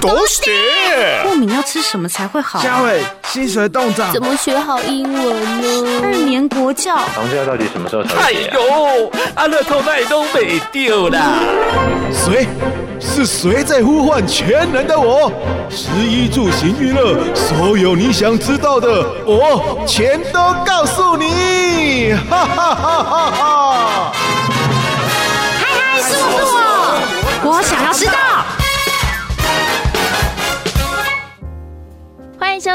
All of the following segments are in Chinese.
都是过敏要吃什么才会好？嘉伟，薪水冻涨，怎么学好英文呢？二年国教，房价到底什么时候才？哎呦，阿乐透那都没丢啦！谁？是谁在呼唤全能的我？十一住行娱乐，所有你想知道的，我全都告诉你！哈哈哈哈哈！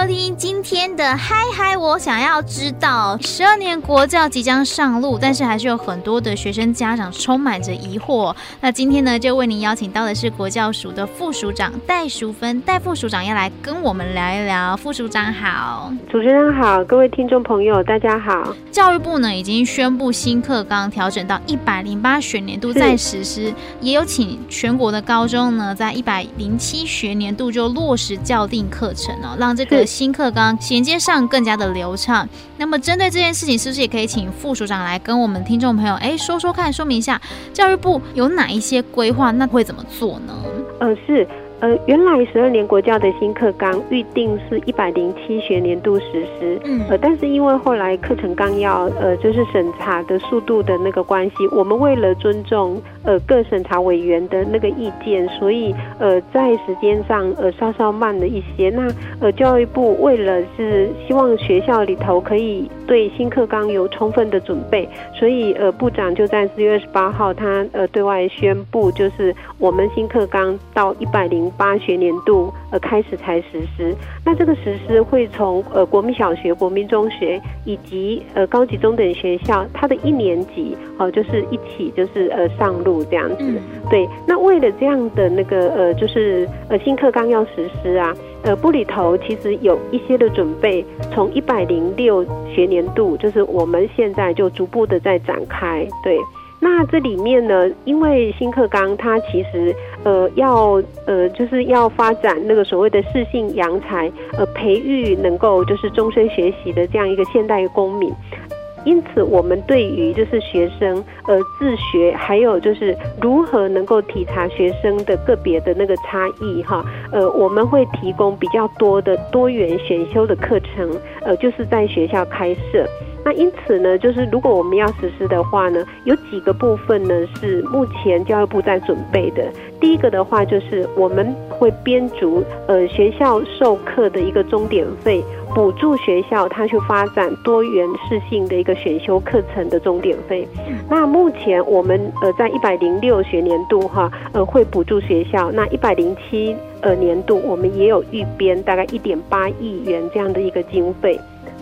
听今天的嗨嗨，我想要知道，十二年国教即将上路，但是还是有很多的学生家长充满着疑惑。那今天呢，就为您邀请到的是国教署的副署长戴淑芬，戴副署长要来跟我们聊一聊。副署长好，主持人好，各位听众朋友大家好。教育部呢已经宣布新课纲调整到一百零八学年度再实施，也有请全国的高中呢在一百零七学年度就落实校定课程哦，让这个新课纲衔接上更加的流畅。那么针对这件事情，是不是也可以请副署长来跟我们听众朋友哎说说看，说明一下教育部有哪一些规划？那会怎么做呢？呃，是。呃，原来十二年国教的新课纲预定是一百零七学年度实施，嗯，呃，但是因为后来课程纲要呃就是审查的速度的那个关系，我们为了尊重呃各审查委员的那个意见，所以呃在时间上呃稍稍慢了一些。那呃教育部为了是希望学校里头可以对新课纲有充分的准备，所以呃部长就在四月二十八号他呃对外宣布，就是我们新课纲到一百零八学年度呃开始才实施，那这个实施会从呃国民小学、国民中学以及呃高级中等学校，它的一年级哦、呃、就是一起就是呃上路这样子。嗯、对，那为了这样的那个呃就是呃新课纲要实施啊，呃部里头其实有一些的准备，从一百零六学年度就是我们现在就逐步的在展开，对。那这里面呢，因为新课纲它其实呃要呃就是要发展那个所谓的适性扬才，呃培育能够就是终身学习的这样一个现代公民，因此我们对于就是学生呃自学，还有就是如何能够体察学生的个别的那个差异哈，呃我们会提供比较多的多元选修的课程，呃就是在学校开设。那因此呢，就是如果我们要实施的话呢，有几个部分呢是目前教育部在准备的。第一个的话，就是我们会编足呃学校授课的一个钟点费，补助学校它去发展多元适性的一个选修课程的钟点费。那目前我们呃在一百零六学年度哈呃会补助学校，那一百零七呃年度我们也有预编大概一点八亿元这样的一个经费。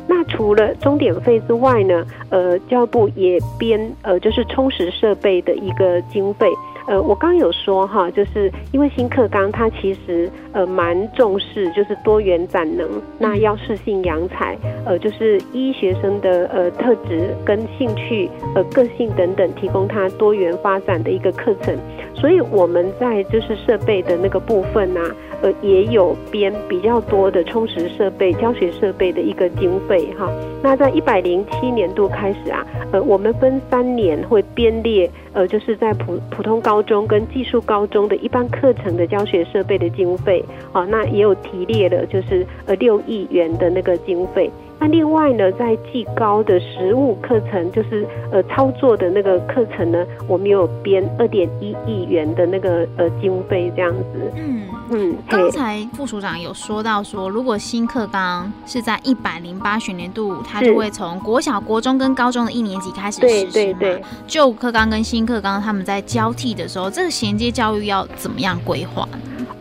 那除了终点费之外呢，呃，教育部也编呃，就是充实设备的一个经费。呃，我刚有说哈，就是因为新课纲它其实呃蛮重视就是多元展能，那要适性扬才，呃，就是依学生的呃特质跟兴趣、呃个性等等，提供他多元发展的一个课程。所以我们在就是设备的那个部分呢、啊，呃，也有编比较多的充实设备、教学设备的一个经费哈。那在一百零七年度开始啊，呃，我们分三年会编列，呃，就是在普普通高高中跟技术高中的一般课程的教学设备的经费，好，那也有提列了，就是呃六亿元的那个经费。那另外呢，在技高的实务课程，就是呃操作的那个课程呢，我们有编二点一亿元的那个呃经费这样子。嗯嗯，刚才副署长有说到说，如果新课纲是在一百零八学年度，它就会从国小、国中跟高中的一年级开始实施嘛。对对对。旧课纲跟新课纲他们在交替的时候，这个衔接教育要怎么样规划？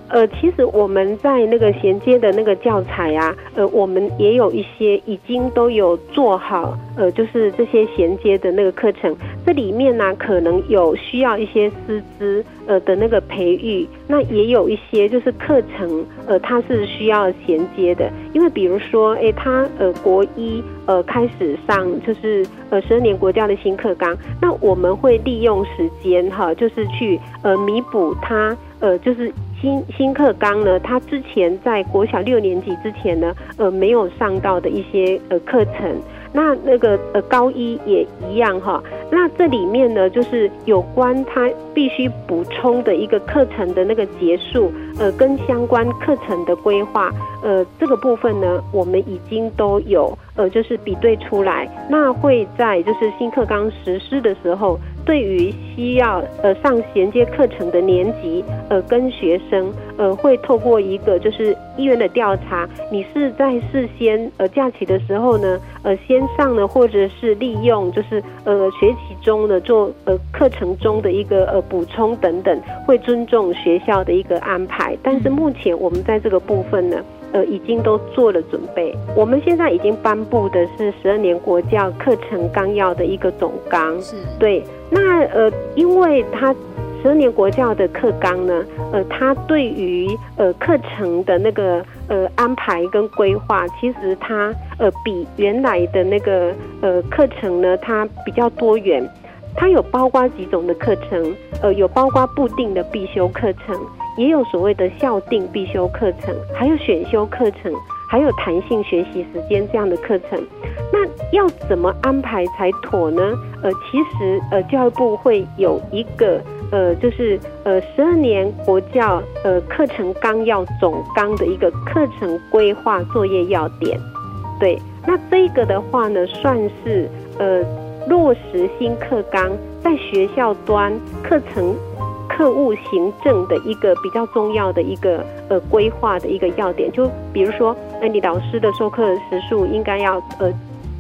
呃，其实我们在那个衔接的那个教材啊，呃，我们也有一些已经都有做好，呃，就是这些衔接的那个课程，这里面呢，可能有需要一些师资呃的那个培育，那也有一些就是课程，呃，它是需要衔接的，因为比如说，哎，他呃国一呃开始上就是呃十二年国教的新课纲，那我们会利用时间哈，就是去呃弥补他呃就是。新新课纲呢，他之前在国小六年级之前呢，呃，没有上到的一些呃课程。那那个呃高一也一样哈。那这里面呢，就是有关他必须补充的一个课程的那个结束，呃，跟相关课程的规划，呃，这个部分呢，我们已经都有呃，就是比对出来。那会在就是新课纲实施的时候。对于需要呃上衔接课程的年级呃跟学生呃会透过一个就是医院的调查，你是在事先呃假期的时候呢呃先上呢，或者是利用就是呃学习中的做呃课程中的一个呃补充等等，会尊重学校的一个安排。但是目前我们在这个部分呢。呃，已经都做了准备。我们现在已经颁布的是十二年国教课程纲要的一个总纲，是对。那呃，因为它十二年国教的课纲呢，呃，它对于呃课程的那个呃安排跟规划，其实它呃比原来的那个呃课程呢，它比较多元。它有包括几种的课程，呃，有包括固定的必修课程。也有所谓的校定必修课程，还有选修课程，还有弹性学习时间这样的课程。那要怎么安排才妥呢？呃，其实呃，教育部会有一个呃，就是呃，十二年国教呃课程纲要总纲的一个课程规划作业要点。对，那这个的话呢，算是呃落实新课纲在学校端课程。课务行政的一个比较重要的一个呃规划的一个要点，就比如说，那你老师的授课时数应该要呃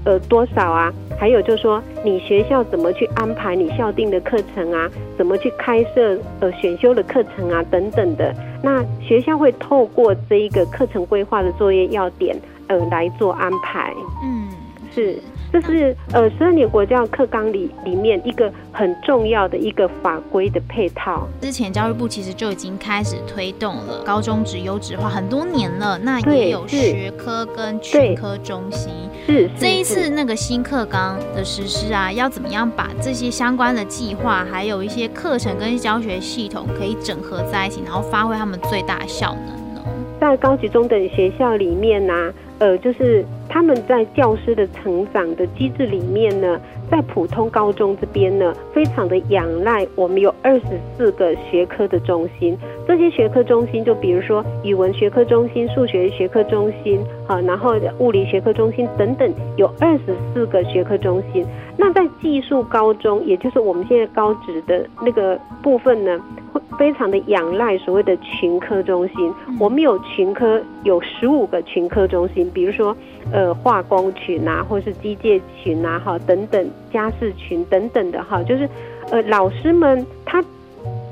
呃多少啊？还有就是说，你学校怎么去安排你校定的课程啊？怎么去开设呃选修的课程啊？等等的，那学校会透过这一个课程规划的作业要点呃来做安排。嗯，是。这是呃十二年国教课纲里里面一个很重要的一个法规的配套。之前教育部其实就已经开始推动了高中职优质化很多年了，那也有学科跟群科中心。是这一次那个新课纲的实施啊，要怎么样把这些相关的计划，还有一些课程跟教学系统可以整合在一起，然后发挥他们最大效能呢？在高级中等学校里面呢、啊？呃，就是他们在教师的成长的机制里面呢，在普通高中这边呢，非常的仰赖我们有二十四个学科的中心。这些学科中心，就比如说语文学科中心、数学学科中心，好，然后物理学科中心等等，有二十四个学科中心。那在技术高中，也就是我们现在高职的那个部分呢，会非常的仰赖所谓的群科中心。我们有群科，有十五个群科中心，比如说呃化工群啊，或是机械群啊，哈等等，家事群等等的哈，就是呃老师们他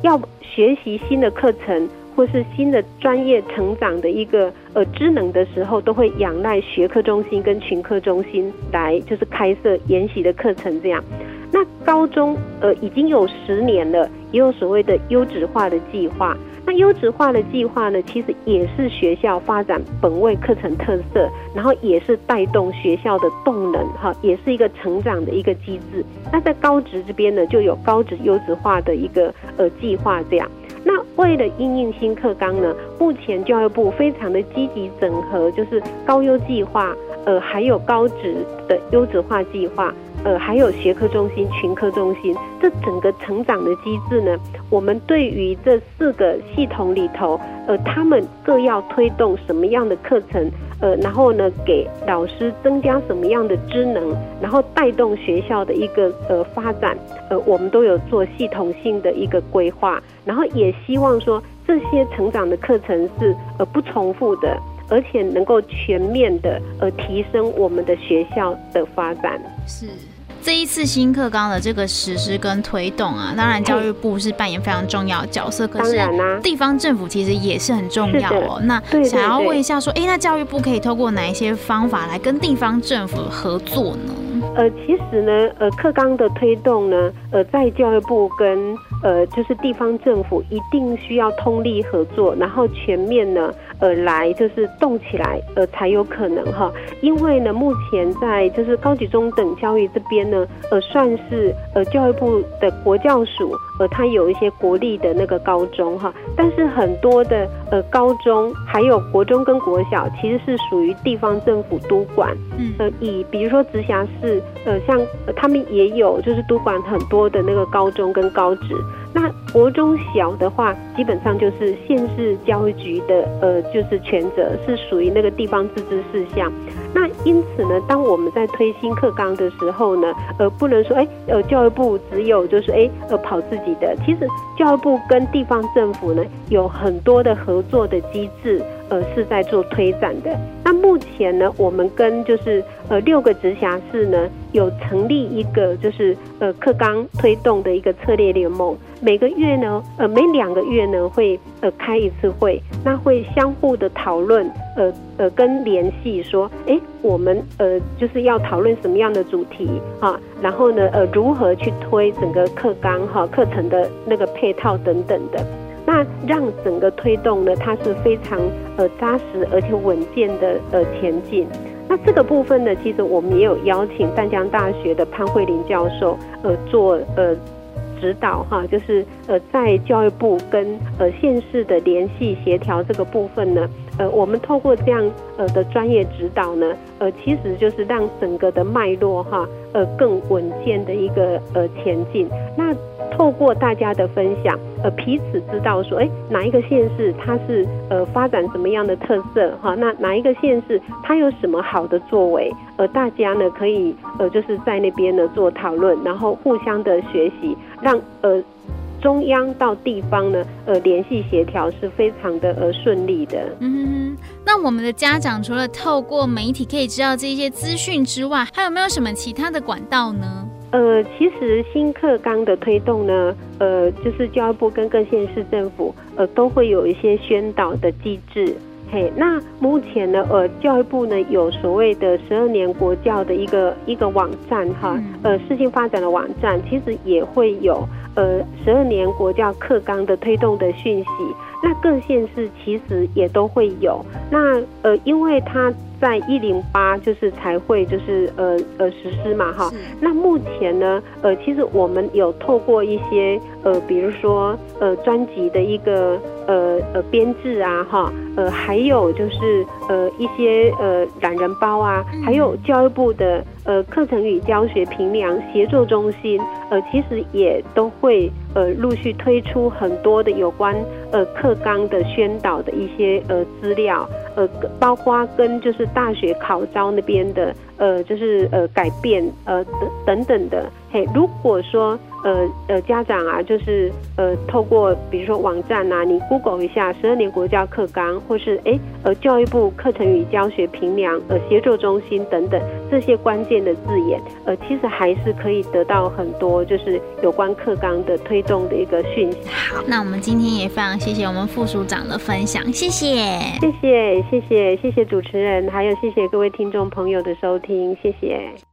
要学习新的课程。或是新的专业成长的一个呃智能的时候，都会仰赖学科中心跟群科中心来就是开设研习的课程这样。那高中呃已经有十年了，也有所谓的优质化的计划。那优质化的计划呢，其实也是学校发展本位课程特色，然后也是带动学校的动能哈，也是一个成长的一个机制。那在高职这边呢，就有高职优质化的一个呃计划这样。那为了应应新课纲呢，目前教育部非常的积极整合，就是高优计划，呃，还有高职的优质化计划，呃，还有学科中心、群科中心，这整个成长的机制呢，我们对于这四个系统里头，呃，他们各要推动什么样的课程？呃，然后呢，给老师增加什么样的职能，然后带动学校的一个呃发展，呃，我们都有做系统性的一个规划，然后也希望说这些成长的课程是呃不重复的，而且能够全面的呃提升我们的学校的发展。是。这一次新课纲的这个实施跟推动啊，当然教育部是扮演非常重要的角色，可是地方政府其实也是很重要哦。那想要问一下说，哎，那教育部可以透过哪一些方法来跟地方政府合作呢？呃，其实呢，呃，课纲的推动呢，呃，在教育部跟呃，就是地方政府一定需要通力合作，然后全面呢，呃来就是动起来呃才有可能哈。因为呢，目前在就是高级中等教育这边呢，呃算是呃教育部的国教署呃它有一些国立的那个高中哈，但是很多的呃高中还有国中跟国小其实是属于地方政府督管，嗯呃以比如说直辖市呃像、呃、他们也有就是督管很多的那个高中跟高职。那国中小的话，基本上就是县市教育局的，呃，就是权责是属于那个地方自治事项。那因此呢，当我们在推新课纲的时候呢，呃，不能说，哎，呃，教育部只有就是，哎，呃，跑自己的。其实教育部跟地方政府呢，有很多的合作的机制。呃，是在做推展的。那目前呢，我们跟就是呃六个直辖市呢，有成立一个就是呃课纲推动的一个策略联盟。每个月呢，呃每两个月呢会呃开一次会，那会相互的讨论，呃呃跟联系说，哎，我们呃就是要讨论什么样的主题啊，然后呢呃如何去推整个课纲哈课程的那个配套等等的。那让整个推动呢，它是非常呃扎实而且稳健的呃前进。那这个部分呢，其实我们也有邀请淡江大学的潘慧玲教授呃做呃指导哈，就是呃在教育部跟呃县市的联系协调这个部分呢，呃我们透过这样呃的专业指导呢，呃其实就是让整个的脉络哈呃更稳健的一个呃前进。那透过大家的分享，呃，彼此知道说，哎，哪一个县市它是呃发展什么样的特色哈？那哪一个县市它有什么好的作为？呃，大家呢可以呃就是在那边呢做讨论，然后互相的学习，让呃中央到地方呢呃联系协调是非常的呃顺利的。嗯，那我们的家长除了透过媒体可以知道这些资讯之外，还有没有什么其他的管道呢？呃，其实新课纲的推动呢，呃，就是教育部跟各县市政府，呃，都会有一些宣导的机制。嘿，那目前呢，呃，教育部呢有所谓的十二年国教的一个一个网站哈，呃，事情发展的网站，其实也会有呃十二年国教课纲的推动的讯息。那各县市其实也都会有。那呃，因为它。在一零八就是才会就是呃呃实施嘛哈，那目前呢呃其实我们有透过一些呃比如说呃专辑的一个呃呃编制啊哈呃还有就是呃一些呃懒人包啊，还有教育部的呃课程与教学评量协作中心呃其实也都会呃陆续推出很多的有关呃课纲的宣导的一些呃资料。呃，包括跟就是大学考招那边的，呃，就是呃改变，呃等等等的。嘿，如果说呃呃家长啊，就是呃透过比如说网站啊，你 Google 一下十二年国教课纲，或是哎呃教育部课程与教学评量呃协作中心等等这些关键的字眼，呃其实还是可以得到很多就是有关课纲的推动的一个讯息。好，那我们今天也非常谢谢我们副署长的分享，谢谢，谢谢谢谢谢谢主持人，还有谢谢各位听众朋友的收听，谢谢。